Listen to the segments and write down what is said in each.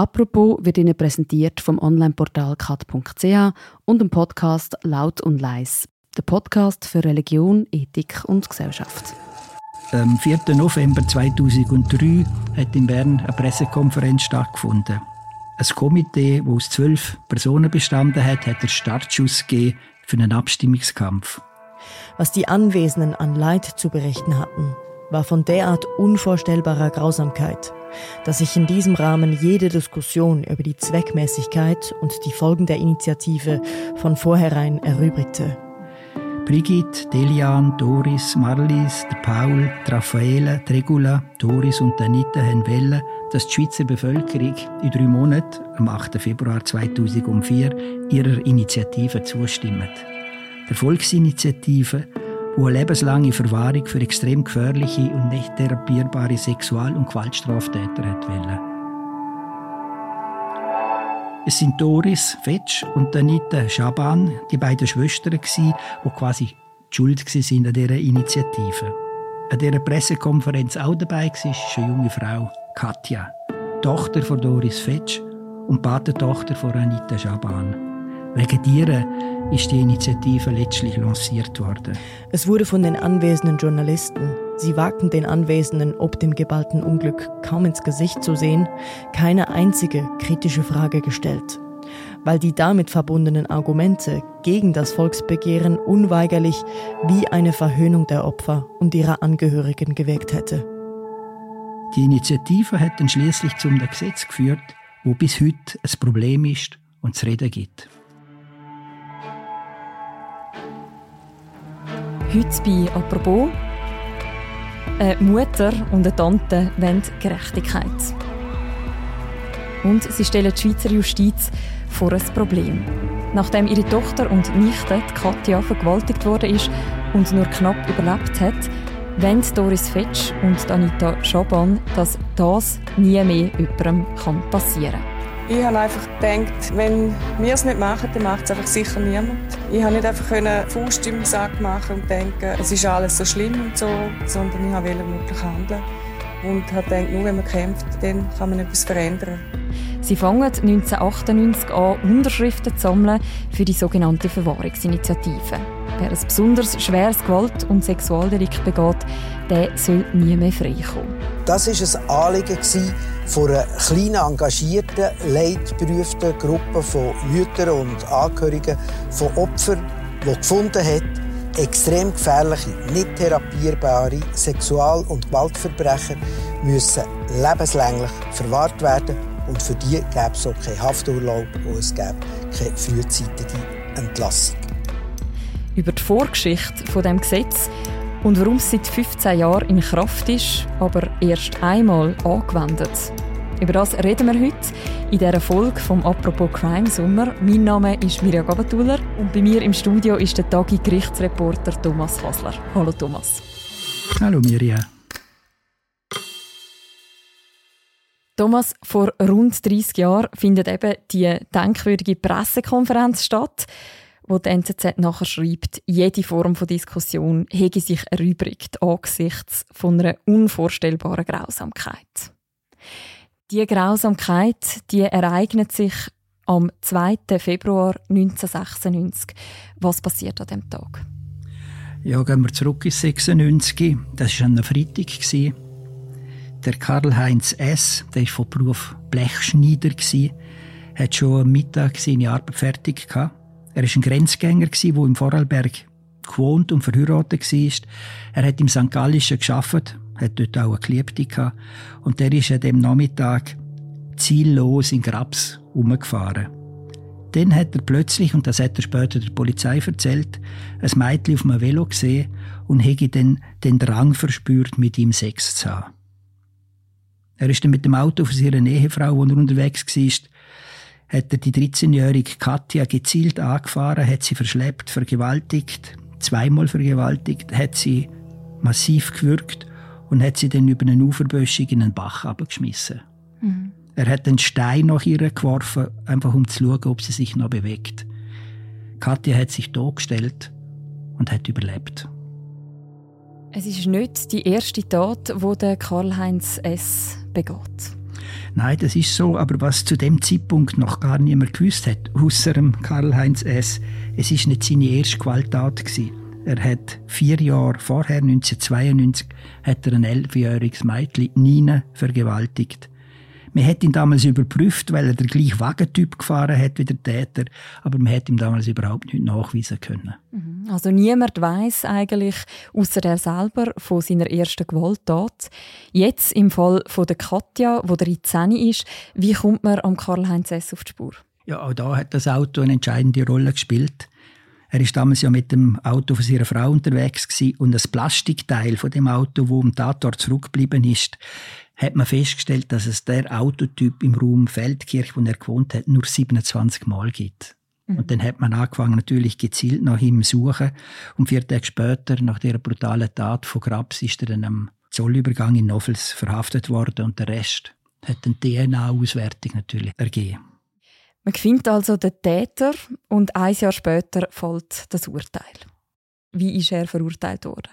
Apropos wird Ihnen präsentiert vom Onlineportal kat.ch und dem Podcast Laut und Leis. Der Podcast für Religion, Ethik und Gesellschaft. Am 4. November 2003 hat in Bern eine Pressekonferenz stattgefunden. Ein Komitee, das aus zwölf Personen bestanden hat, hat den Startschuss gegeben für einen Abstimmungskampf. Was die Anwesenden an Leid zu berichten hatten, war von derart unvorstellbarer Grausamkeit, dass sich in diesem Rahmen jede Diskussion über die Zweckmäßigkeit und die Folgen der Initiative von vornherein erübrigte. Brigitte, Delian, Doris, Marlies, Paul, Raffaele, die Regula, Doris und Anita haben wollen, dass die Schweizer Bevölkerung in drei Monaten, am 8. Februar 2004, ihrer Initiative zustimmt. Der Volksinitiative, eine lebenslange Verwahrung für extrem gefährliche und nicht therapierbare Sexual- und Gewaltstraftäter hat wollen. Es sind Doris Fetsch und Anita Schaban, die beiden Schwestern, die quasi die schuld waren an dieser Initiative. An dieser Pressekonferenz auch dabei war eine junge Frau, Katja, Tochter von Doris Fetsch und Patentochter von Anita Schaban. Wegen dir ist die Initiative letztlich lanciert worden. Es wurde von den anwesenden Journalisten, sie wagten den Anwesenden ob dem geballten Unglück kaum ins Gesicht zu sehen, keine einzige kritische Frage gestellt, weil die damit verbundenen Argumente gegen das Volksbegehren unweigerlich wie eine Verhöhnung der Opfer und ihrer Angehörigen gewirkt hätte. Die Initiative hat dann schließlich zum Gesetz geführt, wo bis heute ein Problem ist und zu reden gibt. Heute bei «Apropos» eine Mutter und eine Tante wollen Gerechtigkeit. Und sie stellen die Schweizer Justiz vor ein Problem. Nachdem ihre Tochter und Nichte, Katja, vergewaltigt worden ist und nur knapp überlebt hat, wollen Doris Fetsch und Anita Schaban, dass das nie mehr jemandem passieren kann. Ich habe einfach gedacht, wenn wir es nicht machen, dann macht es einfach sicher niemand. Ich habe nicht einfach eine Faust im Sack machen und denken, es ist alles so schlimm und so, sondern ich wollte wirklich handeln. Und habe gedacht, nur wenn man kämpft, dann kann man etwas verändern. Sie fangen 1998 an, Unterschriften zu sammeln für die sogenannte Verwahrungsinitiative. Wer ein besonders schweres Gewalt- und Sexualdelikt begeht, der soll nie mehr freikommen. Das war ein Anliegen von einer kleinen, engagierten, leidberuften Gruppe von Müttern und Angehörigen von Opfern, die gefunden hat, extrem gefährliche, nicht therapierbare Sexual- und Gewaltverbrecher müssen lebenslänglich verwahrt werden und für die gäbe es auch keinen Hafturlaub und es gäbe keine frühzeitige Entlassung. Über die Vorgeschichte von dem Gesetz und warum es seit 15 Jahren in Kraft ist, aber erst einmal angewendet. Über das reden wir heute in dieser Folge vom «Apropos Crime Sommer». Mein Name ist Mirja Gabatuller und bei mir im Studio ist der Tagi-Gerichtsreporter Thomas Hasler. Hallo Thomas. Hallo Mirja. Thomas, vor rund 30 Jahren findet eben die denkwürdige Pressekonferenz statt wo die NZZ nachher schreibt, jede Form von Diskussion hege sich erübrigt angesichts von einer unvorstellbaren Grausamkeit. Die Grausamkeit, die ereignet sich am 2. Februar 1996. Was passiert an dem Tag? Ja, gehen wir zurück ins 96. Das war ein Freitag. Der Karl-Heinz S., der war von Beruf Blechschneider, hat schon am Mittag seine Arbeit fertig gehabt. Er war ein Grenzgänger, der im Vorarlberg gewohnt und verheiratet war. Er hat im St. Gallischen geschafft, hat dort auch eine Geliebte gehabt. Und der ist an dem Nachmittag ziellos in Grabs umgefahren. Dann hat er plötzlich, und das hat er später der Polizei erzählt, ein Mädchen auf einem Velo gesehen und hätte dann den Drang verspürt, mit ihm Sex zu haben. Er ist dann mit dem Auto von seiner Ehefrau, wo er unterwegs war, hat er die 13-jährige Katja gezielt angefahren, hat sie verschleppt, vergewaltigt, zweimal vergewaltigt, hat sie massiv gewürgt und hat sie dann über eine Uferböschung in einen Bach abgeschmissen. Mhm. Er hat einen Stein nach ihr geworfen, einfach um zu schauen, ob sie sich noch bewegt. Katja hat sich gestellt und hat überlebt. Es ist nicht die erste Tat, wo der Karl-Heinz S. begeht. Nein, das ist so, aber was zu dem Zeitpunkt noch gar niemand gewusst hat, außer Karl-Heinz S., es ist nicht seine erste Gewalttat gewesen. Er hat vier Jahre vorher, 1992, hat er ein elfjähriges Mädchen, Nina, vergewaltigt. Man hat ihn damals überprüft, weil er den gleichen Wagentyp gefahren hat wie der Täter, aber man hat ihm damals überhaupt nicht nachweisen können. Also niemand weiß eigentlich, außer er selber, von seiner ersten Gewalttat. Jetzt im Fall von der Katja, wo der 13 ist, wie kommt man am Karl-Heinz S. auf die Spur? Ja, auch da hat das Auto eine entscheidende Rolle gespielt. Er ist damals ja mit dem Auto von seiner Frau unterwegs gewesen und das Plastikteil von dem Auto, wo am Tatort zurückgeblieben ist, hat man festgestellt, dass es der Autotyp im Raum Feldkirch, wo er gewohnt hat, nur 27 Mal gibt. Mhm. Und dann hat man angefangen, natürlich gezielt nach ihm zu suchen. Und vier Tage später, nach der brutalen Tat von Grabs, ist er dann am Zollübergang in Novels verhaftet worden und der Rest hat eine DNA-Auswertung natürlich ergeben. Man findet also den Täter und ein Jahr später folgt das Urteil. Wie ist er verurteilt worden?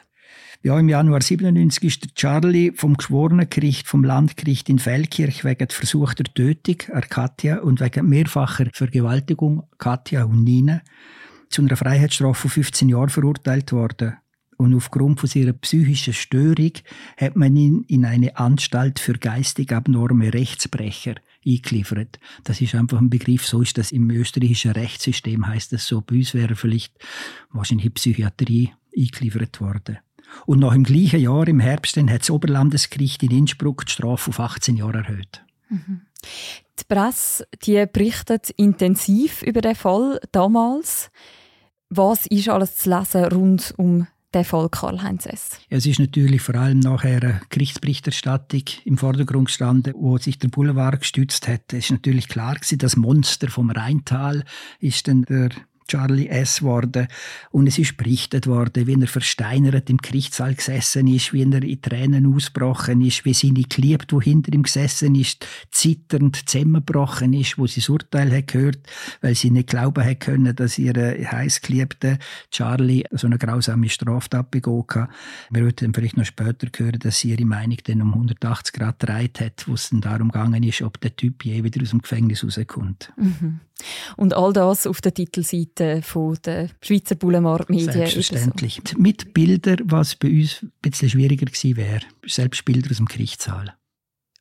Ja, im Januar 97 ist der Charlie vom Geschworenengericht vom Landgericht in Feldkirch wegen versuchter Tötung an Katja und wegen mehrfacher Vergewaltigung Katja und Nina zu einer Freiheitsstrafe von 15 Jahren verurteilt worden. Und aufgrund von seiner psychischen Störung hat man ihn in eine Anstalt für geistig abnorme Rechtsbrecher eingeliefert. Das ist einfach ein Begriff, so ist das im österreichischen Rechtssystem, heißt das so. Bei uns wäre vielleicht wahrscheinlich in Psychiatrie eingeliefert worden. Und nach dem gleichen Jahr, im Herbst, hat das Oberlandesgericht in Innsbruck die Strafe auf 18 Jahre erhöht. Mhm. Die Presse die berichtet intensiv über den Fall damals. Was ist alles zu lesen rund um den Fall Karl-Heinz S? Es ist natürlich vor allem nachher eine Gerichtsberichterstattung im Vordergrund gestanden, wo sich der Boulevard gestützt hat. Es ist natürlich klar gewesen, das Monster vom Rheintal ist dann der Charlie S. worden. Und es ist berichtet worden, wie er versteinert im Gerichtssaal gesessen ist, wie er in Tränen ausgebrochen ist, wie seine Geliebte, die hinter ihm gesessen ist, zitternd zusammengebrochen ist, wo sie das Urteil hat gehört, weil sie nicht glauben hat können, dass ihre heißgeliebte Charlie so eine grausame Straftat begonnen hat. Wir würden vielleicht noch später hören, dass sie ihre Meinung dann um 180 Grad gedreht hat, wo es dann darum gegangen ist, ob der Typ je wieder aus dem Gefängnis rauskommt. Mhm. Und all das auf der Titelseite der Schweizer Boulevard Medien. Selbstverständlich. So. Mit Bildern, was bei uns ein bisschen schwieriger gewesen wäre. Selbst Bilder aus dem Gerichtssaal.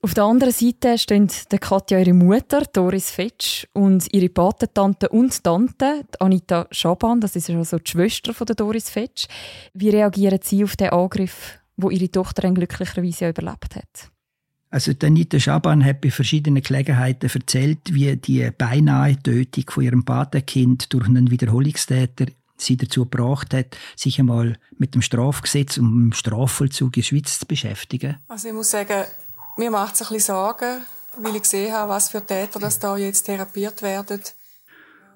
Auf der anderen Seite stehen der Katja ihre Mutter, Doris Fetsch, und ihre Patentante und Tante, Anita Schaban, das ist also die Schwester von der Doris Fetsch. Wie reagieren sie auf den Angriff, wo ihre Tochter glücklicherweise überlebt hat? Also Anita Schaban hat bei verschiedenen Gelegenheiten erzählt, wie die beinahe Tötung von ihrem Patenkind durch einen Wiederholungstäter sie dazu gebracht hat, sich einmal mit dem Strafgesetz und dem Strafvollzug in der Schweiz zu beschäftigen. Also ich muss sagen, mir macht es ein bisschen Sorgen, weil ich gesehen habe, was für Täter das da jetzt therapiert werden.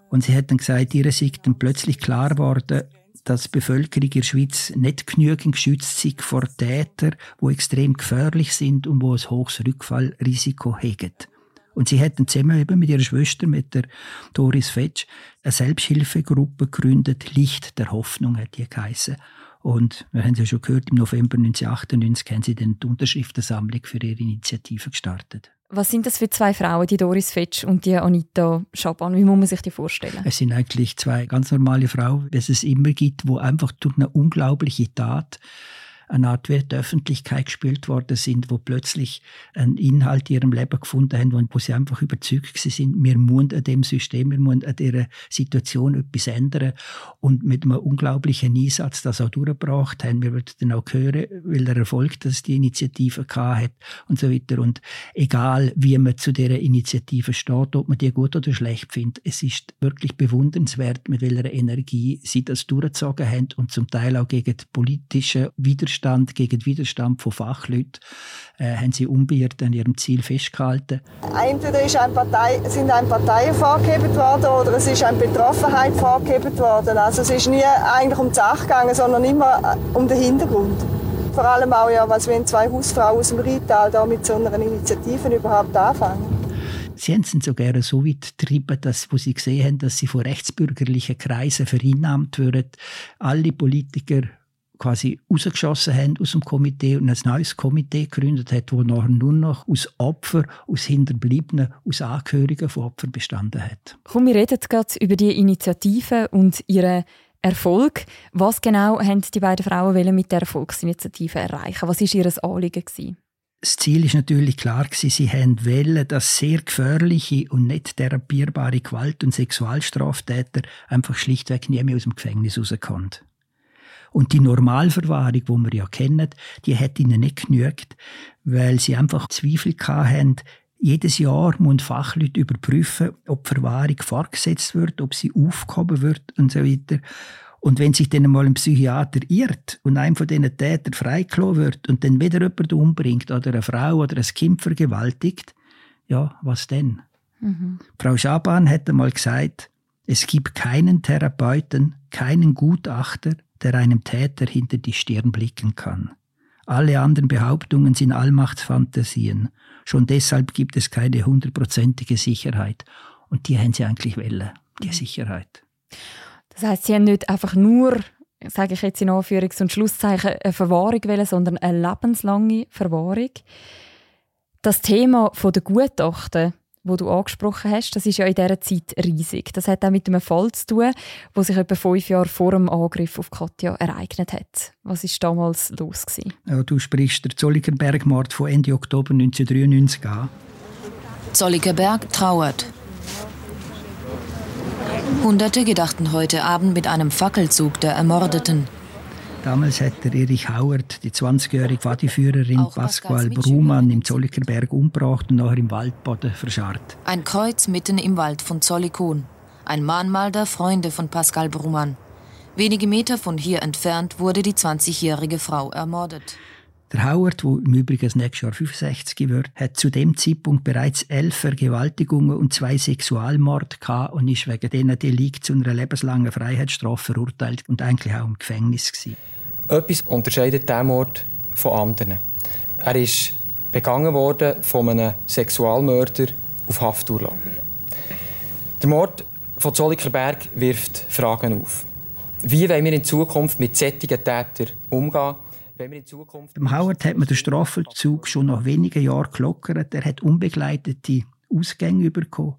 Und sie hat dann gesagt, ihr sei dann plötzlich klar geworden, dass die Bevölkerung in der Schweiz nicht genügend geschützt sind vor Tätern, die extrem gefährlich sind und wo ein hohes Rückfallrisiko haben. Und sie hätten zusammen eben mit ihrer Schwester, mit der Doris Fetsch, eine Selbsthilfegruppe gegründet. Licht der Hoffnung hat die geheissen. Und wir haben es ja schon gehört, im November 1998 haben sie dann die Unterschriftensammlung für ihre Initiative gestartet. Was sind das für zwei Frauen, die Doris Fetsch und die Anita Schaban? Wie muss man sich die vorstellen? Es sind eigentlich zwei ganz normale Frauen, wie es immer gibt, wo einfach durch eine unglaubliche Tat eine Art wie die Öffentlichkeit gespielt worden sind, wo plötzlich einen Inhalt in ihrem Leben gefunden haben, wo sie einfach überzeugt sind, wir müssen an dem System, wir müssen an dieser Situation etwas ändern und mit einem unglaublichen Einsatz das auch durchgebracht haben. Wir würden dann auch hören, weil der Erfolg, dass die Initiative hat und so weiter. Und egal, wie man zu dieser Initiative steht, ob man die gut oder schlecht findet, es ist wirklich bewundernswert, mit welcher Energie sie das durchgezogen haben und zum Teil auch gegen politische Widerstand Widerstand gegen den Widerstand von Fachleuten äh, haben sie unbeirrt an ihrem Ziel festgehalten. Entweder ist eine Partei, sind ein Parteien vorgegeben worden oder es ist eine Betroffenheit vorgegeben worden. Also es ist nie eigentlich um die Sache gegangen, sondern immer äh, um den Hintergrund. Vor allem auch, ja, was wenn zwei Hausfrauen aus dem Rheintal da mit so einer Initiative überhaupt anfangen. Sie haben es sogar so weit getrieben, dass, wo sie gesehen haben, dass sie von rechtsbürgerlichen Kreisen vereinnahmt würden. Alle Politiker quasi rausgeschossen haben aus dem Komitee und ein neues Komitee gegründet hat, wo nachher nur noch aus Opfern, aus Hinterbliebenen, aus Angehörigen von Opfern bestanden hat. Komm, wir reden jetzt über die Initiative und ihre Erfolg. Was genau haben die beiden Frauen mit der Volksinitiative erreichen? Was war ihr Anliegen? Gewesen? Das Ziel ist natürlich klar gewesen, sie haben wollen, dass sehr gefährliche und nicht therapierbare Gewalt- und Sexualstraftäter einfach schlichtweg nie mehr aus dem Gefängnis rauskommen. Und die Normalverwahrung, die wir ja kennen, die hat ihnen nicht genügt, weil sie einfach Zweifel hatten, jedes Jahr müssen Fachleute überprüfen, ob Verwahrung fortgesetzt wird, ob sie aufgehoben wird und so weiter. Und wenn sich dann mal ein Psychiater irrt und einem von diesen Tätern freigelassen wird und dann wieder jemand umbringt oder eine Frau oder ein Kind vergewaltigt, ja, was denn? Mhm. Frau Schaban hat einmal gesagt, es gibt keinen Therapeuten, keinen Gutachter, der einem Täter hinter die Stirn blicken kann. Alle anderen Behauptungen sind Allmachtsfantasien. Schon deshalb gibt es keine hundertprozentige Sicherheit. Und die haben sie eigentlich wollen, die mhm. Sicherheit. Das heißt, sie haben nicht einfach nur, sage ich jetzt in Anführungs- und Schlusszeichen, eine Verwahrung wollen, sondern eine lebenslange Verwahrung. Das Thema der Gutachten wo du angesprochen hast, das ist ja in dieser Zeit riesig. Das hat auch mit einem Fall zu tun, der sich etwa fünf Jahre vor dem Angriff auf Katja ereignet hat. Was ist damals los gewesen? Ja, du sprichst der Zollikerberg-Mord von Ende Oktober 1993 an. Zollikerberg trauert. Hunderte gedachten heute Abend mit einem Fackelzug der Ermordeten. Damals hat der Erich Hauert die 20-jährige Pfadiführerin Pasquale Brumann im Zollikerberg umgebracht und nachher im Waldboden verscharrt. Ein Kreuz mitten im Wald von Zollikon. Ein Mahnmal der Freunde von Pascal Brumann. Wenige Meter von hier entfernt wurde die 20-jährige Frau ermordet. Der Howard, der im Übrigen nächstes Jahr 65 wird, hat zu dem Zeitpunkt bereits elf Vergewaltigungen und zwei Sexualmorde gehabt und ist wegen diesen Delikt zu einer lebenslangen Freiheitsstrafe verurteilt und eigentlich auch im Gefängnis gewesen. Etwas unterscheidet diesen Mord von anderen. Er ist begangen worden von einem Sexualmörder auf Hafturlaub. Der Mord von Zollikerberg wirft Fragen auf. Wie wollen wir in Zukunft mit solchen Tätern umgehen? Dem Howard hat man den Strafvollzug schon nach wenigen Jahren gelockert. Er hat unbegleitete Ausgänge bekommen.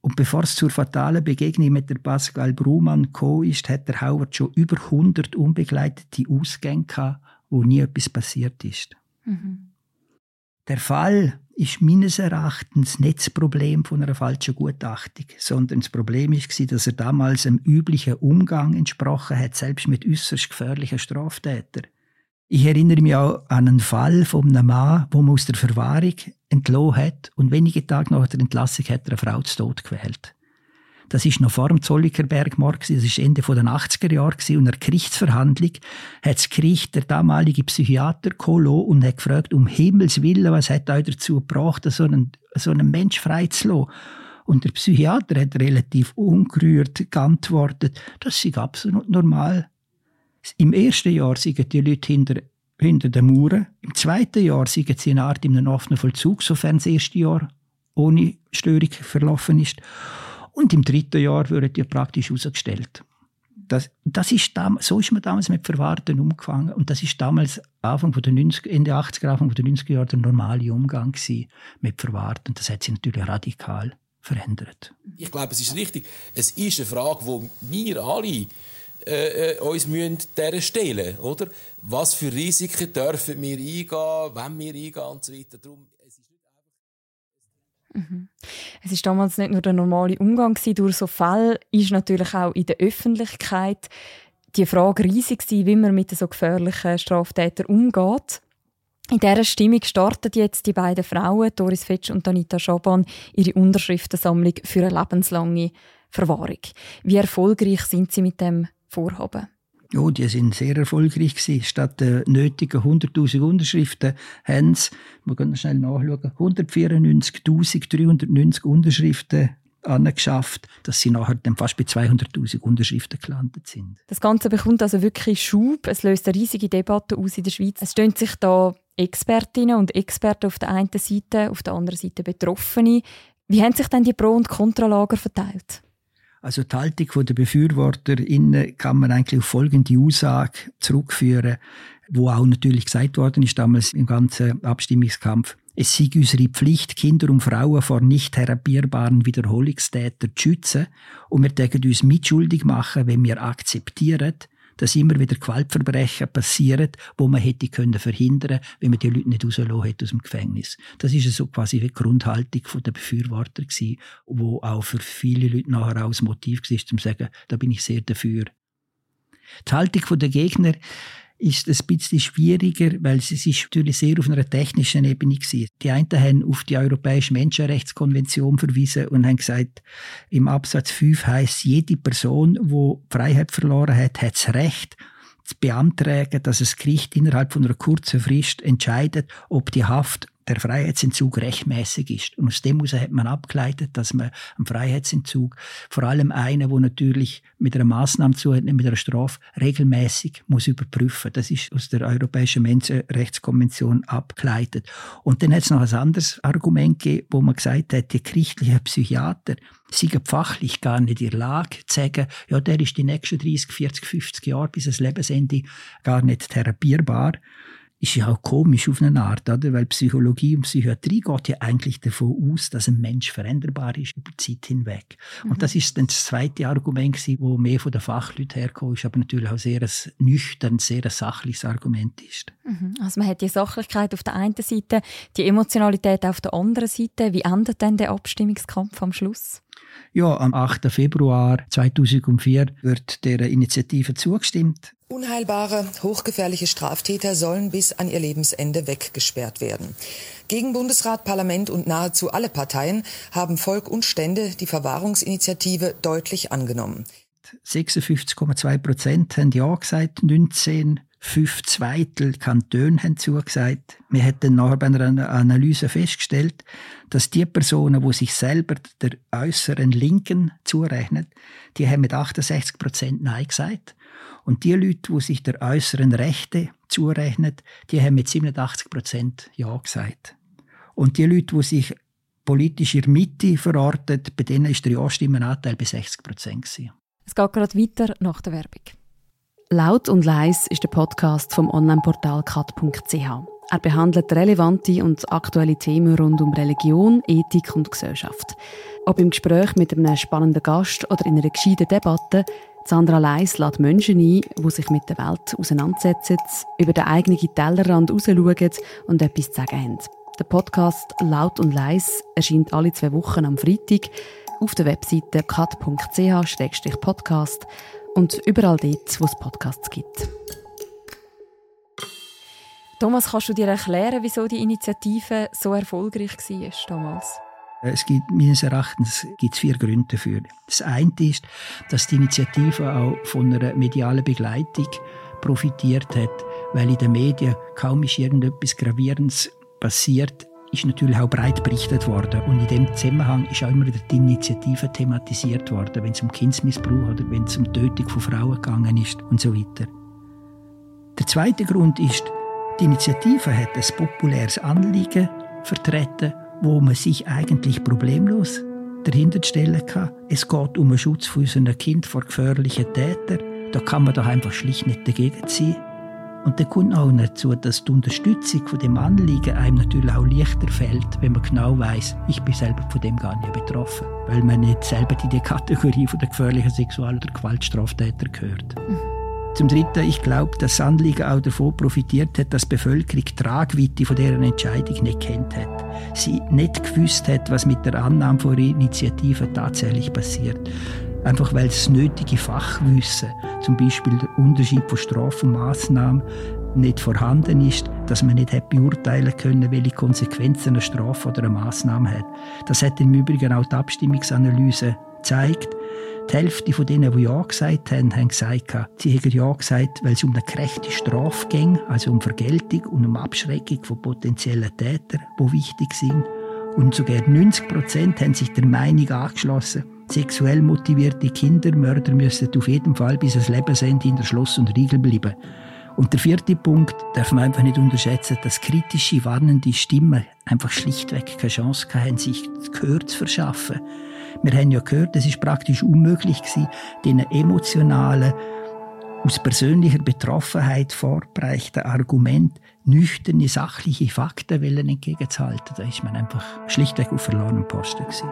Und bevor es zur fatalen Begegnung mit der Pascal Brumann gekommen ist, hat der Howard schon über 100 unbegleitete Ausgänge gehabt, wo nie etwas passiert ist. Mhm. Der Fall ist meines Erachtens nicht das Problem von einer falschen Gutachtung, sondern das Problem war, dass er damals einem üblichen Umgang entsprochen hat, selbst mit äußerst gefährlichen Straftätern. Ich erinnere mich auch an einen Fall von einem Mann, wo man aus der Verwahrung entlohnt hat und wenige Tage nach der Entlassung hat er eine Frau zu Tod gewählt. Das ist noch vor dem Zollikerberg-Mord, das ist Ende der 80er Jahre und in der Gerichtsverhandlung hat das Gericht der damalige Psychiater Kolo und hat gefragt, um Himmels Willen, was hat euch dazu gebracht, so einen, so einen Mensch freizulassen? Und der Psychiater hat relativ ungerührt geantwortet, das sei absolut normal. Im ersten Jahr sind die Leute hinter, hinter den Mauern. Im zweiten Jahr sind sie eine Art in einem offenen Vollzug, sofern das erste Jahr ohne Störung verlaufen ist. Und im dritten Jahr werden die praktisch ausgestellt. Das, das ist so ist man damals mit Verwahrten umgefangen. Und das ist damals Anfang der 90, Ende 80er, Anfang der 90er Jahre der normale Umgang mit Verwahrten. Das hat sich natürlich radikal verändert. Ich glaube, es ist richtig. Es ist eine Frage, die wir alle äh, äh, uns müssen dieser stellen oder? Was für Risiken dürfen wir eingehen, wenn wir eingehen und so weiter. Darum, es ist. Mhm. Damals nicht nur der normale Umgang gewesen, durch so Fälle ist natürlich auch in der Öffentlichkeit die Frage riesig gewesen, wie man mit so gefährlichen Straftätern umgeht. In dieser Stimmung starten jetzt die beiden Frauen, Doris Fetsch und Anita Schaban, ihre Unterschriftensammlung für eine lebenslange Verwahrung. Wie erfolgreich sind sie mit dem Vorhaben? Ja, die sind sehr erfolgreich gewesen. Statt der nötigen 100.000 Unterschriften haben sie, wir können schnell nachschauen, 194.390 Unterschriften angeschafft, dass sie nachher dann fast bei 200.000 Unterschriften gelandet sind. Das Ganze bekommt also wirklich Schub. Es löst eine riesige Debatte aus in der Schweiz. Es stehen sich da Expertinnen und Experten auf der einen Seite, auf der anderen Seite Betroffene. Wie haben sich denn die Pro- und Kontralager verteilt? Also die Haltung der BefürworterInnen kann man eigentlich auf folgende Aussage zurückführen, wo auch natürlich gesagt worden ist damals im ganzen Abstimmungskampf. Es sei unsere Pflicht, Kinder und Frauen vor nicht therapierbaren Wiederholungstätern zu schützen und wir dürfen uns mitschuldig machen, wenn wir akzeptieren, dass immer wieder Gewaltverbrechen passieren, wo man hätte können verhindern, wenn man die Leute nicht rausgelassen hätte aus dem Gefängnis. Das ist so quasi die Grundhaltung der Befürworter gewesen, wo auch für viele Leute nachher auch das Motiv war, um zu sagen, da bin ich sehr dafür. Die Haltung der Gegner ist es ein bisschen schwieriger, weil es ist natürlich sehr auf einer technischen Ebene war. Die einen haben auf die Europäische Menschenrechtskonvention verwiesen und haben gesagt, im Absatz 5 heißt jede Person, die Freiheit verloren hat, hat das Recht, zu beantragen, dass das Gericht innerhalb von einer kurzen Frist entscheidet, ob die Haft der Freiheitsentzug rechtmäßig ist. Und aus dem heraus hat man abgeleitet, dass man am Freiheitsentzug vor allem einen, wo natürlich mit einer Maßnahme zu mit einer Strafe regelmäßig muss überprüfen. Das ist aus der Europäischen Menschenrechtskonvention abgeleitet. Und dann hat es noch ein anderes Argument gegeben, wo man gesagt hat, die gerichtlichen Psychiater seien fachlich gar nicht in der Lage zu sagen, ja, der ist die nächsten 30, 40, 50 Jahre bis das Lebensende gar nicht therapierbar ist ja auch komisch auf eine Art, oder? weil Psychologie und Psychiatrie geht ja eigentlich davon aus, dass ein Mensch veränderbar ist über die Zeit hinweg. Mhm. Und das ist dann das zweite Argument, das mehr von den Fachleuten herkommt, ist aber natürlich auch sehr ein nüchternes, sehr ein sachliches Argument ist. Mhm. Also man hat die Sachlichkeit auf der einen Seite, die Emotionalität auf der anderen Seite. Wie endet denn der Abstimmungskampf am Schluss? Ja, am 8. Februar 2004 wird der Initiative zugestimmt. Unheilbare, hochgefährliche Straftäter sollen bis an ihr Lebensende weggesperrt werden. Gegen Bundesrat, Parlament und nahezu alle Parteien haben Volk und Stände die Verwahrungsinitiative deutlich angenommen. 56,2 Prozent haben Ja gesagt, 19 fünf Zweitel Kantone haben zugesagt. Wir hätten nachher bei einer Analyse festgestellt, dass die Personen, die sich selber der äußeren Linken zurechnen, die haben mit 68 Prozent Nein gesagt. Und die Leute, die sich der äußeren Rechte zurechnen, die haben mit 87 Prozent Ja gesagt. Und die Leute, die sich politisch in der Mitte verorten, bei denen ist der Ja-Stimmenanteil bei 60 Prozent. Es geht gerade weiter nach der Werbung. Laut und leis ist der Podcast vom Onlineportal kat.ch. Er behandelt relevante und aktuelle Themen rund um Religion, Ethik und Gesellschaft. Ob im Gespräch mit einem spannenden Gast oder in einer gescheiten Debatte, Sandra Leis lädt Menschen ein, die sich mit der Welt auseinandersetzen, über den eigenen Tellerrand rausschauen und etwas zu sagen haben. Der Podcast Laut und Leis erscheint alle zwei Wochen am Freitag auf der Webseite kat.ch-podcast und überall dort, wo es Podcasts gibt. Thomas, kannst du dir erklären, wieso die Initiative so erfolgreich war damals? Es gibt meines Erachtens gibt vier Gründe dafür. Das eine ist, dass die Initiative auch von einer medialen Begleitung profitiert hat, weil in den Medien kaum ist irgendetwas Gravierendes passiert, ist natürlich auch breit berichtet worden. Und in dem Zusammenhang ist auch immer wieder die Initiative thematisiert worden, wenn es um Kindsmissbrauch oder wenn es um die Tötung von Frauen gegangen ist und so weiter. Der zweite Grund ist, die Initiative hat ein populäres Anliegen vertreten wo man sich eigentlich problemlos dahinter stellen kann. Es geht um den Schutz von unseren Kind vor gefährlichen Tätern. Da kann man doch einfach schlicht nicht dagegen sein. Und dann kommt auch dazu, dass die Unterstützung von dem Anliegen einem natürlich auch leichter fällt, wenn man genau weiß, ich bin selber von dem gar nicht betroffen, weil man nicht selber in die Kategorie von der gefährlichen Sexual- oder Gewaltstraftäter gehört. Mhm. Zum Dritten, ich glaube, dass das Anliegen auch davon profitiert hat, dass die Bevölkerung die Tragweite von deren Entscheidung nicht kennt hat. Sie nicht gewusst hat, was mit der Annahme von Initiativen tatsächlich passiert. Einfach weil das nötige Fachwissen, zum Beispiel der Unterschied von Strafe und Massnahmen, nicht vorhanden ist, dass man nicht hat beurteilen können, welche Konsequenzen eine Strafe oder eine Massnahme hat. Das hat im Übrigen auch die Abstimmungsanalyse gezeigt. Die Hälfte von denen, die Ja gesagt haben, haben gesagt, sie hätten Ja gesagt, weil es um eine gerechte Strafe ging, also um Vergeltung und um Abschreckung von potenziellen Tätern, die wichtig sind. Und sogar 90 Prozent haben sich der Meinung angeschlossen, sexuell motivierte Kindermörder müssen auf jeden Fall bis ans Lebensende in der Schloss und Riegel bleiben. Und der vierte Punkt darf man einfach nicht unterschätzen, dass kritische, warnende Stimmen einfach schlichtweg keine Chance haben, sich Gehör zu verschaffen. Wir haben ja gehört, es ist praktisch unmöglich gewesen, den emotionalen, aus persönlicher Betroffenheit vorbereichten Argument nüchterne, sachliche Fakten entgegenzuhalten. Da ist man einfach schlichtweg auf verlorenen Posten gewesen.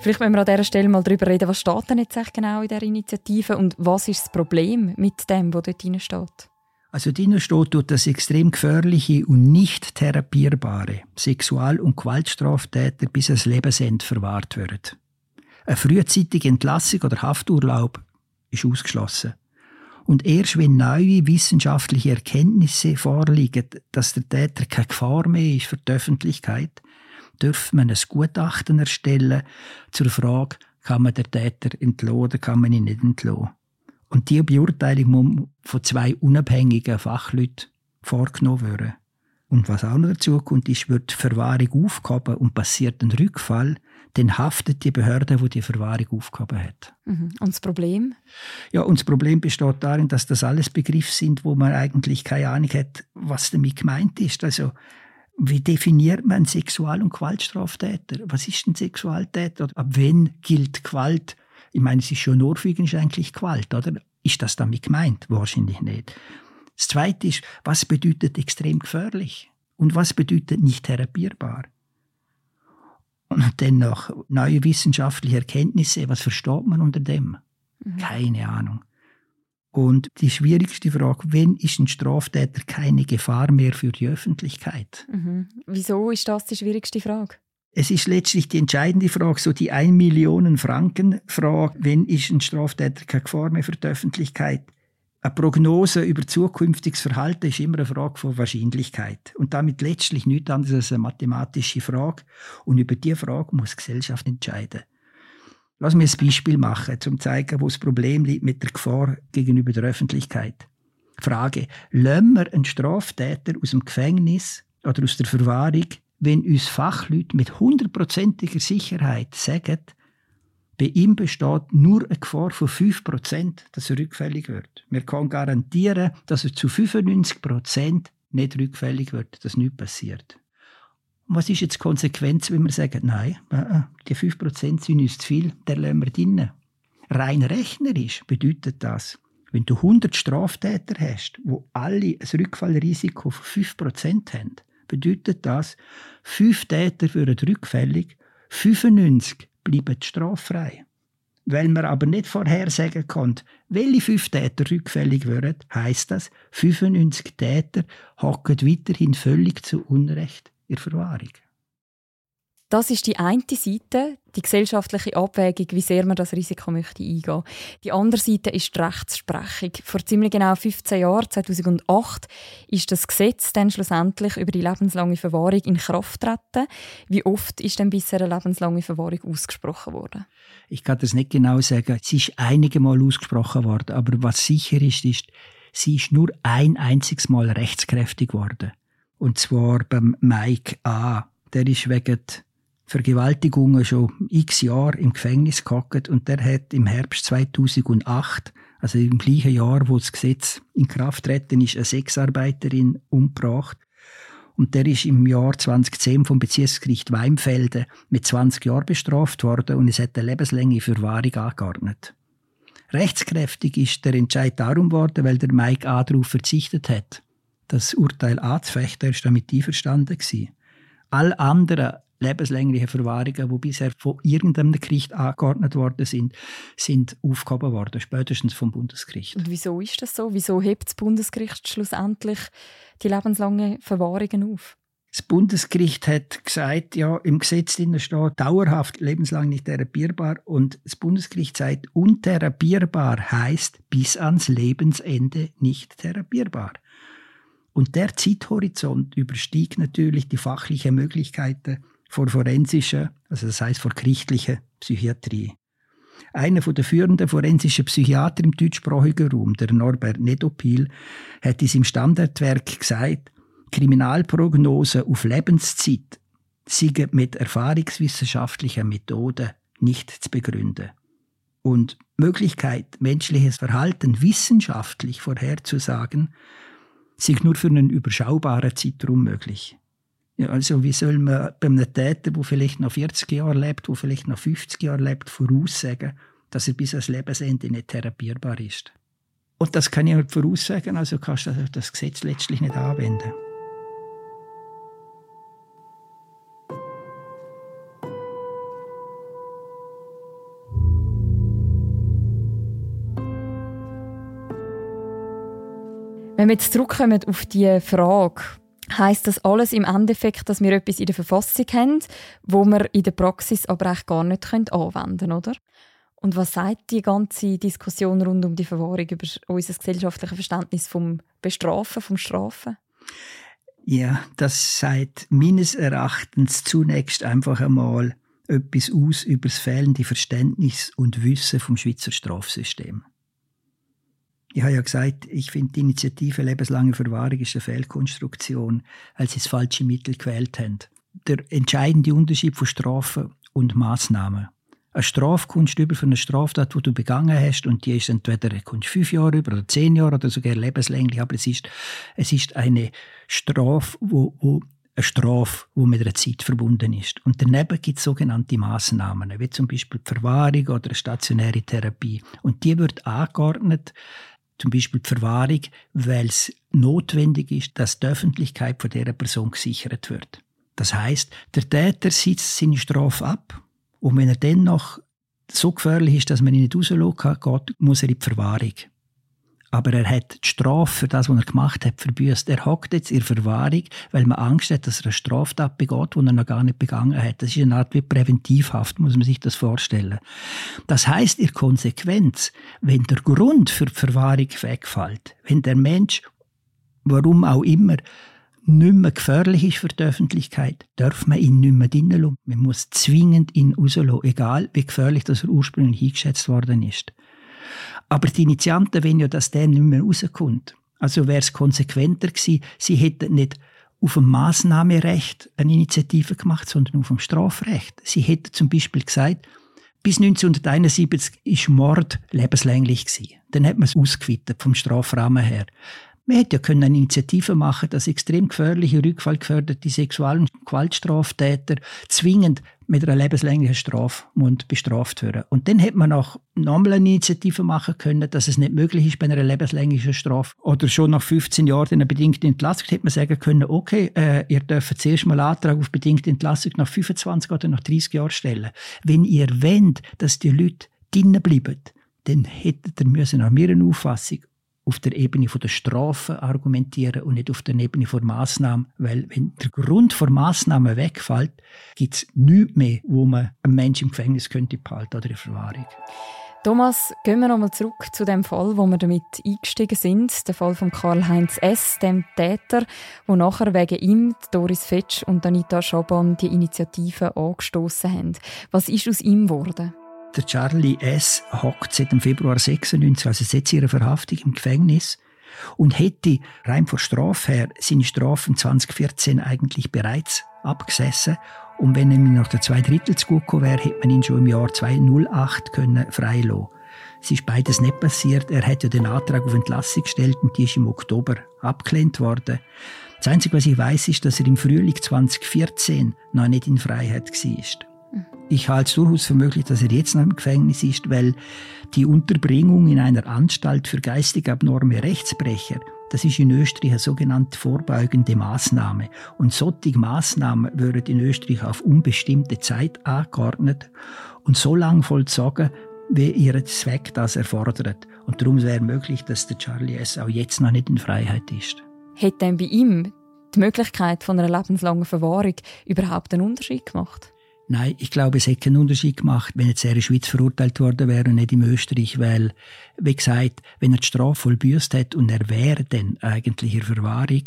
Vielleicht müssen wir an dieser Stelle mal darüber reden, was steht denn jetzt genau in dieser Initiative und was ist das Problem mit dem, was dort drin steht? Also drin steht, dass extrem gefährliche und nicht therapierbare Sexual- und Gewaltstraftäter bis ans Lebensende verwahrt werden. Eine frühzeitige Entlassung oder Hafturlaub ist ausgeschlossen. Und erst wenn neue wissenschaftliche Erkenntnisse vorliegen, dass der Täter keine Gefahr mehr ist für die Öffentlichkeit, dürfen man ein Gutachten erstellen zur Frage, kann man den Täter entlassen oder kann man ihn nicht entlassen. Und diese Beurteilung muss von zwei unabhängigen Fachleuten vorgenommen werden. Und was auch noch dazu kommt, ist, wird die Verwahrung aufgehoben und passiert ein Rückfall, dann haftet die Behörde, die die Verwahrung aufgehoben hat. Mhm. Und das Problem? Ja, und das Problem besteht darin, dass das alles Begriffe sind, wo man eigentlich keine Ahnung hat, was damit gemeint ist. Also wie definiert man Sexual- und Gewaltstraftäter? Was ist ein Sexualtäter? Ab wann gilt Gewalt? Ich meine, es ist schon Ohrfeigen ist eigentlich Gewalt, oder? Ist das damit gemeint? Wahrscheinlich nicht. Das Zweite ist, was bedeutet extrem gefährlich? Und was bedeutet nicht therapierbar? Und dann noch neue wissenschaftliche Erkenntnisse. Was versteht man unter dem? Mhm. Keine Ahnung. Und die schwierigste Frage, wenn ist ein Straftäter keine Gefahr mehr für die Öffentlichkeit? Mhm. Wieso ist das die schwierigste Frage? Es ist letztlich die entscheidende Frage, so die 1 Millionen Franken Frage, wenn ist ein Straftäter keine Gefahr mehr für die Öffentlichkeit? Eine Prognose über zukünftiges Verhalten ist immer eine Frage von Wahrscheinlichkeit und damit letztlich nichts anderes als eine mathematische Frage und über diese Frage muss die Gesellschaft entscheiden. Lass mir ein Beispiel machen, um zu zeigen, wo das Problem liegt mit der Gefahr gegenüber der Öffentlichkeit. Frage: Lassen wir einen Straftäter aus dem Gefängnis oder aus der Verwahrung, wenn uns Fachleute mit hundertprozentiger Sicherheit sagen, bei ihm besteht nur eine Gefahr von 5%, dass er rückfällig wird. Wir können garantieren, dass er zu 95% nicht rückfällig wird, dass nichts passiert was ist jetzt die Konsequenz, wenn wir sagen, nein, äh, äh, die 5% sind uns zu viel, der lassen wir drinnen. Rein rechnerisch bedeutet das, wenn du 100 Straftäter hast, wo alle ein Rückfallrisiko von 5% haben, bedeutet das, 5 Täter würden rückfällig, 95 bleiben straffrei. Weil man aber nicht vorhersagen kann, welche 5 Täter rückfällig würden, heisst das, 95 Täter hocken weiterhin völlig zu Unrecht in Verwahrung. Das ist die eine Seite, die gesellschaftliche Abwägung, wie sehr man das Risiko möchte eingehen. Die andere Seite ist die Rechtsprechung. Vor ziemlich genau 15 Jahren, 2008, ist das Gesetz dann schlussendlich über die lebenslange Verwahrung in Kraft getreten. Wie oft ist denn bisher eine lebenslange Verwahrung ausgesprochen worden? Ich kann das nicht genau sagen. Sie ist einige Mal ausgesprochen worden, aber was sicher ist, ist, sie ist nur ein einziges Mal rechtskräftig geworden. Und zwar beim Mike A. Der ist wegen Vergewaltigungen schon x Jahre im Gefängnis gehockt und der hat im Herbst 2008, also im gleichen Jahr, wo das Gesetz in Kraft treten ist, eine Sexarbeiterin umgebracht. Und der ist im Jahr 2010 vom Bezirksgericht Weimfelden mit 20 Jahren bestraft worden und es hat eine lebenslange Verwahrung angeordnet. Rechtskräftig ist der Entscheid darum geworden, weil der Mike A. darauf verzichtet hat das Urteil anzufechten. Er war damit einverstanden. Gewesen. All anderen lebenslänglichen Verwahrungen, die bisher von irgendeinem Gericht angeordnet worden sind, sind aufgehoben worden, spätestens vom Bundesgericht. Und wieso ist das so? Wieso hebt das Bundesgericht schlussendlich die lebenslangen Verwahrungen auf? Das Bundesgericht hat gesagt, ja, im Gesetz steht dauerhaft lebenslang nicht therapierbar und das Bundesgericht sagt, untherapierbar heißt bis ans Lebensende nicht therapierbar. Und der Zeithorizont überstiegt natürlich die fachlichen Möglichkeiten vor forensischer, also das heißt vor gerichtlicher Psychiatrie. Einer der führenden forensischen Psychiater im deutschsprachigen Raum, der Norbert Nedopil, hat in seinem Standardwerk gesagt, Kriminalprognose auf Lebenszeit seien mit erfahrungswissenschaftlichen Methoden nicht zu begründen. Und Möglichkeit, menschliches Verhalten wissenschaftlich vorherzusagen, sind nur für einen überschaubaren Zeitraum möglich. Ja, also wie soll man bei einem Täter, der vielleicht noch 40 Jahre lebt, der vielleicht noch 50 Jahre lebt, voraussagen, dass er bis ans Lebensende nicht therapierbar ist? Und das kann ich nicht voraussagen, also kannst du das Gesetz letztlich nicht anwenden. Wenn wir jetzt zurückkommen auf die Frage, heißt das alles im Endeffekt, dass wir etwas in der Verfassung haben, wo wir in der Praxis aber eigentlich gar nicht anwenden können, oder? Und was sagt die ganze Diskussion rund um die Verwahrung über unser gesellschaftliches Verständnis vom Bestrafen, vom Strafen? Ja, das sagt meines Erachtens zunächst einfach einmal etwas aus über das fehlende Verständnis und Wissen vom Schweizer Strafsystem. Ich habe ja gesagt, ich finde die Initiative lebenslange Verwahrung ist eine Fehlkonstruktion, weil sie das falsche Mittel gewählt haben. Der entscheidende Unterschied von Strafen und Maßnahmen. Eine Strafkunst über für eine Straftat, die du begangen hast, und die ist entweder fünf Jahre über oder zehn Jahre oder sogar lebenslänglich, aber es ist, es ist eine Strafe, wo, wo eine Strafe, die mit einer Zeit verbunden ist. Und daneben gibt es sogenannte Maßnahmen, wie zum Beispiel die Verwahrung oder eine stationäre Therapie. Und die wird angeordnet zum Beispiel die Verwahrung, weil es notwendig ist, dass die Öffentlichkeit von dieser Person gesichert wird. Das heißt, der Täter sitzt seine Strafe ab und wenn er dann noch so gefährlich ist, dass man ihn nicht rauslassen kann, muss er in die Verwahrung. Aber er hat die Strafe für das, was er gemacht hat, verbüßt. Er hockt jetzt in Verwahrung, weil man Angst hat, dass er eine Straftat begeht, die er noch gar nicht begangen hat. Das ist eine Art wie Präventivhaft, muss man sich das vorstellen. Das heißt, in Konsequenz, wenn der Grund für die Verwahrung wegfällt, wenn der Mensch, warum auch immer, nicht mehr gefährlich ist für die Öffentlichkeit, darf man ihn nicht mehr drinnen. Man muss zwingend ihn rauslassen, egal wie gefährlich das er ursprünglich eingeschätzt worden ist. Aber die Initianten wollen ja, dass der nicht mehr rauskommt. Also wäre es konsequenter gewesen, sie hätten nicht auf dem Massnahmerecht eine Initiative gemacht, sondern auf dem Strafrecht. Sie hätten zum Beispiel gesagt, bis 1971 ist Mord lebenslänglich gewesen. Dann hat man es ausgeweitet vom Strafrahmen her. Man hätte ja können eine Initiative machen, dass extrem gefährliche, rückfallgeförderte Sexual- und Gewaltstraftäter zwingend mit einer lebenslänglichen Strafe bestraft werden. Und dann hätte man auch nochmal eine Initiative machen können, dass es nicht möglich ist bei einer lebenslänglichen Strafe oder schon nach 15 Jahren eine bedingte Entlassung, hätte man sagen können, okay, äh, ihr dürft zuerst mal Antrag auf bedingte Entlassung nach 25 oder nach 30 Jahren stellen. Wenn ihr wollt, dass die Leute drinnen bleiben, dann hättet ihr müssen nach meiner Auffassung auf der Ebene der Strafe argumentieren und nicht auf der Ebene der Massnahmen. Weil wenn der Grund der Massnahmen wegfällt, gibt es nichts mehr, wo man einen Menschen im Gefängnis könnte behalten oder in Verwahrung. Thomas, gehen wir nochmal zurück zu dem Fall, wo wir damit eingestiegen sind. Der Fall von Karl-Heinz S., dem Täter, wo nachher wegen ihm Doris Fetsch und Anita Schaban die Initiative angestoßen haben. Was ist aus ihm geworden? Der Charlie S. hockt seit dem Februar 96, also seit ihrer Verhaftung im Gefängnis und hätte rein vor Strafe her seine Strafe 2014 eigentlich bereits abgesessen. Und wenn ihm noch der zwei Drittel zu gut gekommen wäre, hätte man ihn schon im Jahr 2008 können freilassen Es ist beides nicht passiert. Er hat ja den Antrag auf Entlassung gestellt und die ist im Oktober abgelehnt worden. Das Einzige, was ich weiß, ist, dass er im Frühling 2014 noch nicht in Freiheit war. Ich halte es durchaus für möglich, dass er jetzt noch im Gefängnis ist, weil die Unterbringung in einer Anstalt für geistig abnorme Rechtsbrecher, das ist in Österreich eine sogenannte vorbeugende Maßnahme. Und solche Maßnahmen würden in Österreich auf unbestimmte Zeit angeordnet und so lange vollzogen, wie ihr Zweck das erfordert. Und darum wäre möglich, dass der Charlie S. auch jetzt noch nicht in Freiheit ist. Hätte denn bei ihm die Möglichkeit von einer lebenslangen Verwahrung überhaupt einen Unterschied gemacht? Nein, ich glaube, es hätte keinen Unterschied gemacht, wenn jetzt er in der Schweiz verurteilt worden wäre und nicht in Österreich, weil, wie gesagt, wenn er die Strafe vollbüßt hat und er wäre dann eigentlich in Verwahrung,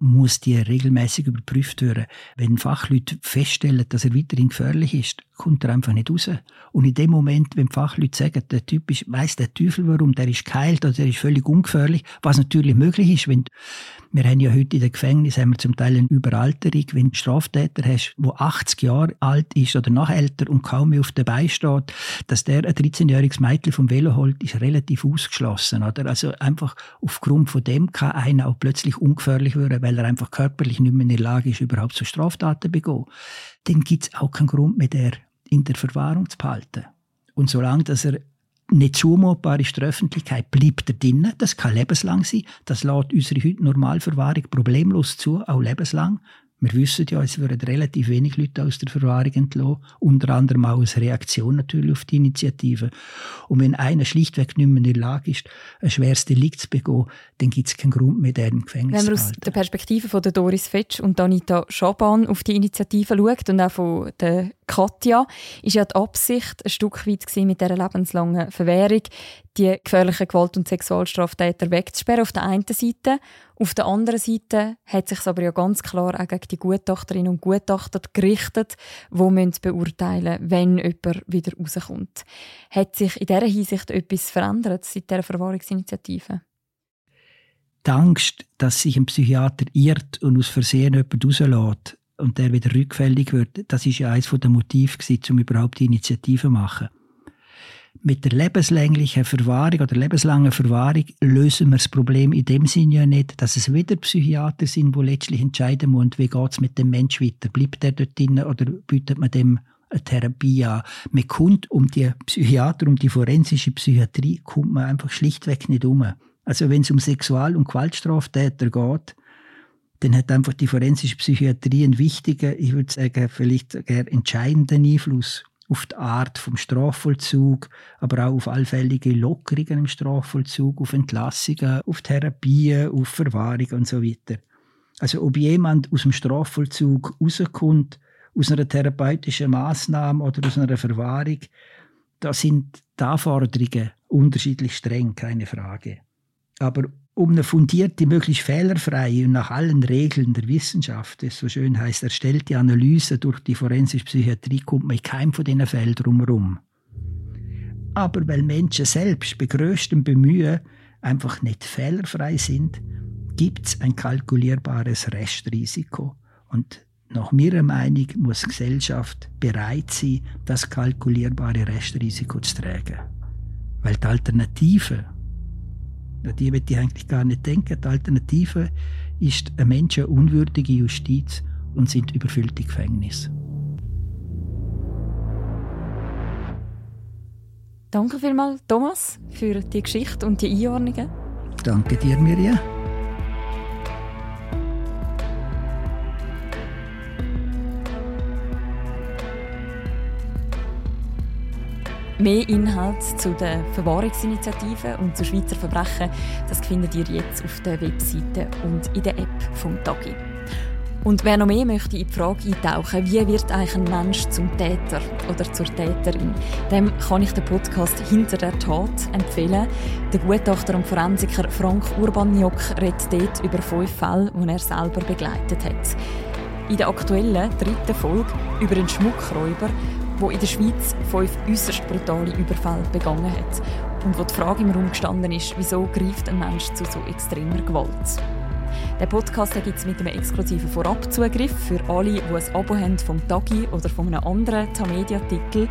muss die regelmäßig überprüft werden. Wenn Fachleute feststellen, dass er weiterhin gefährlich ist, kommt er einfach nicht raus. Und in dem Moment, wenn die Fachleute sagen, der Typ ist, weiss der Teufel warum, der ist geheilt oder der ist völlig ungefährlich, was natürlich möglich ist, wenn, wir haben ja heute in den Gefängnissen haben wir zum Teil eine Überalterung, wenn du Straftäter hast, der 80 Jahre alt ist oder noch älter und kaum mehr auf der Beine steht, dass der ein 13-jähriges Mädchen vom Velo holt, ist relativ ausgeschlossen, oder? Also einfach aufgrund von dem kann einer auch plötzlich ungefährlich werden, weil er einfach körperlich nicht mehr in der Lage ist, überhaupt so Straftaten zu begehen. Dann gibt es auch keinen Grund mehr, der in der Verwahrung zu behalten. Und solange dass er nicht zumutbar ist der Öffentlichkeit, bleibt er drinnen. Das kann lebenslang sein. Das lässt unsere heute Normalverwahrung problemlos zu, auch lebenslang. Wir wissen ja, es würden relativ wenig Leute aus der Verwahrung entlassen, unter anderem auch als Reaktion natürlich auf die Initiative. Und wenn einer schlichtweg nicht mehr in der Lage ist, ein schweres Delikt zu begehen, dann gibt es keinen Grund mehr, der im Gefängnis Wenn man aus der Perspektive von der Doris Fetsch und Anita Schaban auf die Initiative schaut und auch von der Katja, ist ja die Absicht ein Stück weit mit dieser lebenslangen Verwehrung, die gefährlichen Gewalt- und Sexualstraftäter wegzusperren auf der einen Seite. Auf der anderen Seite hat sich aber ja ganz klar auch gegen die Gutachterinnen und Gutachter gerichtet, beurteilen müssen, wenn jemand wieder rauskommt. Hat sich in dieser Hinsicht etwas verändert seit dieser Verwahrungsinitiative? Die Angst, dass sich ein Psychiater irrt und aus Versehen jemand rauslässt und der wieder rückfällig wird, das ist ja eines der Motive, um überhaupt die Initiative zu machen mit der lebenslänglichen Verwahrung oder lebenslangen Verwahrung lösen wir das Problem in dem Sinne ja nicht, dass es wieder Psychiater sind, die letztlich entscheiden müssen, wie geht es mit dem Mensch weiter. Bleibt er dort drin oder bietet man dem eine Therapie an? Man kommt um die Psychiater, um die forensische Psychiatrie, kommt man einfach schlichtweg nicht um. Also wenn es um Sexual- und Gewaltstraftäter geht, dann hat einfach die forensische Psychiatrie einen wichtigen, ich würde sagen, vielleicht sogar entscheidenden Einfluss auf die Art vom Strafvollzug, aber auch auf allfällige Lockerungen im Strafvollzug, auf Entlassungen, auf Therapien, auf Verwahrung und so weiter. Also ob jemand aus dem Strafvollzug rauskommt, aus einer therapeutischen Maßnahme oder aus einer Verwahrung, da sind die Anforderungen unterschiedlich streng, keine Frage. Aber um eine fundierte, möglichst fehlerfreie und nach allen Regeln der Wissenschaft, es so schön heißt, erstellte Analyse durch die forensische Psychiatrie, kommt man in keinem von diesen Fällen drumherum. Aber weil Menschen selbst bei größtem Bemühen einfach nicht fehlerfrei sind, gibt es ein kalkulierbares Restrisiko. Und nach meiner Meinung muss die Gesellschaft bereit sein, das kalkulierbare Restrisiko zu tragen. Weil die Alternative die wird ich eigentlich gar nicht denken. Die Alternative ist eine menschenunwürdige Justiz und sind überfüllte Gefängnisse. Danke vielmals, Thomas, für die Geschichte und die Einordnungen. Danke dir, Mirja. Mehr Inhalt zu der Verwahrungsinitiative und zu Schweizer Verbrechen, das findet ihr jetzt auf der Webseite und in der App vom Tagi. Und wer noch mehr möchte in die Frage eintauchen, wie wird eigentlich ein Mensch zum Täter oder zur Täterin, dem kann ich den Podcast «Hinter der Tat» empfehlen. Der Gutachter und Forensiker Frank Urbaniok redet dort über fünf Fälle, die er selber begleitet hat. In der aktuellen dritten Folge über einen Schmuckräuber wo in der Schweiz fünf äußerst brutale Überfälle begangen hat und wo die Frage im Raum gestanden ist, wieso greift ein Mensch zu so extremer Gewalt. Der Podcast gibt es mit einem exklusiven Vorabzugriff für alle, die ein Abo haben vom Tagi oder von einem anderen Tamedia-Titel.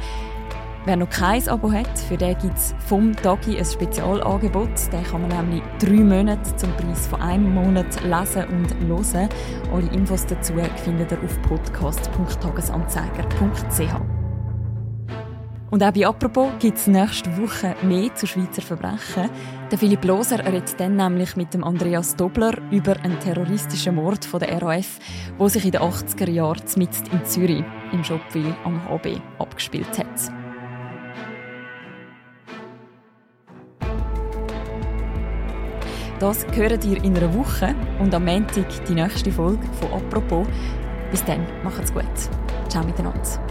Wer noch kein Abo hat, für den gibt es vom Tagi ein Spezialangebot. Den kann man nämlich drei Monate zum Preis von einem Monat lesen und hören. Alle Infos dazu findet ihr auf podcast.tagesanzeiger.ch. Und auch bei «Apropos» gibt es nächste Woche mehr zu Schweizer Verbrechen. Der Philipp Loser redet dann nämlich mit dem Andreas Dobler über einen terroristischen Mord von der RAF, wo sich in den 80er Jahren mitten in Zürich im Schopwil am HB abgespielt hat. Das hören ihr in einer Woche und am Montag die nächste Folge von «Apropos». Bis dann, macht's gut. Ciao miteinander.